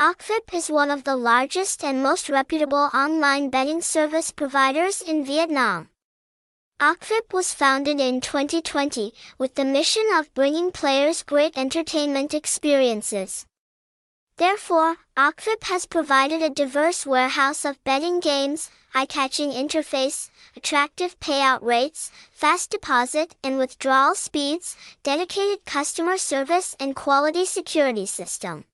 Okvip is one of the largest and most reputable online betting service providers in Vietnam. Okvip was founded in 2020 with the mission of bringing players great entertainment experiences. Therefore, Okvip has provided a diverse warehouse of betting games, eye-catching interface, attractive payout rates, fast deposit and withdrawal speeds, dedicated customer service and quality security system.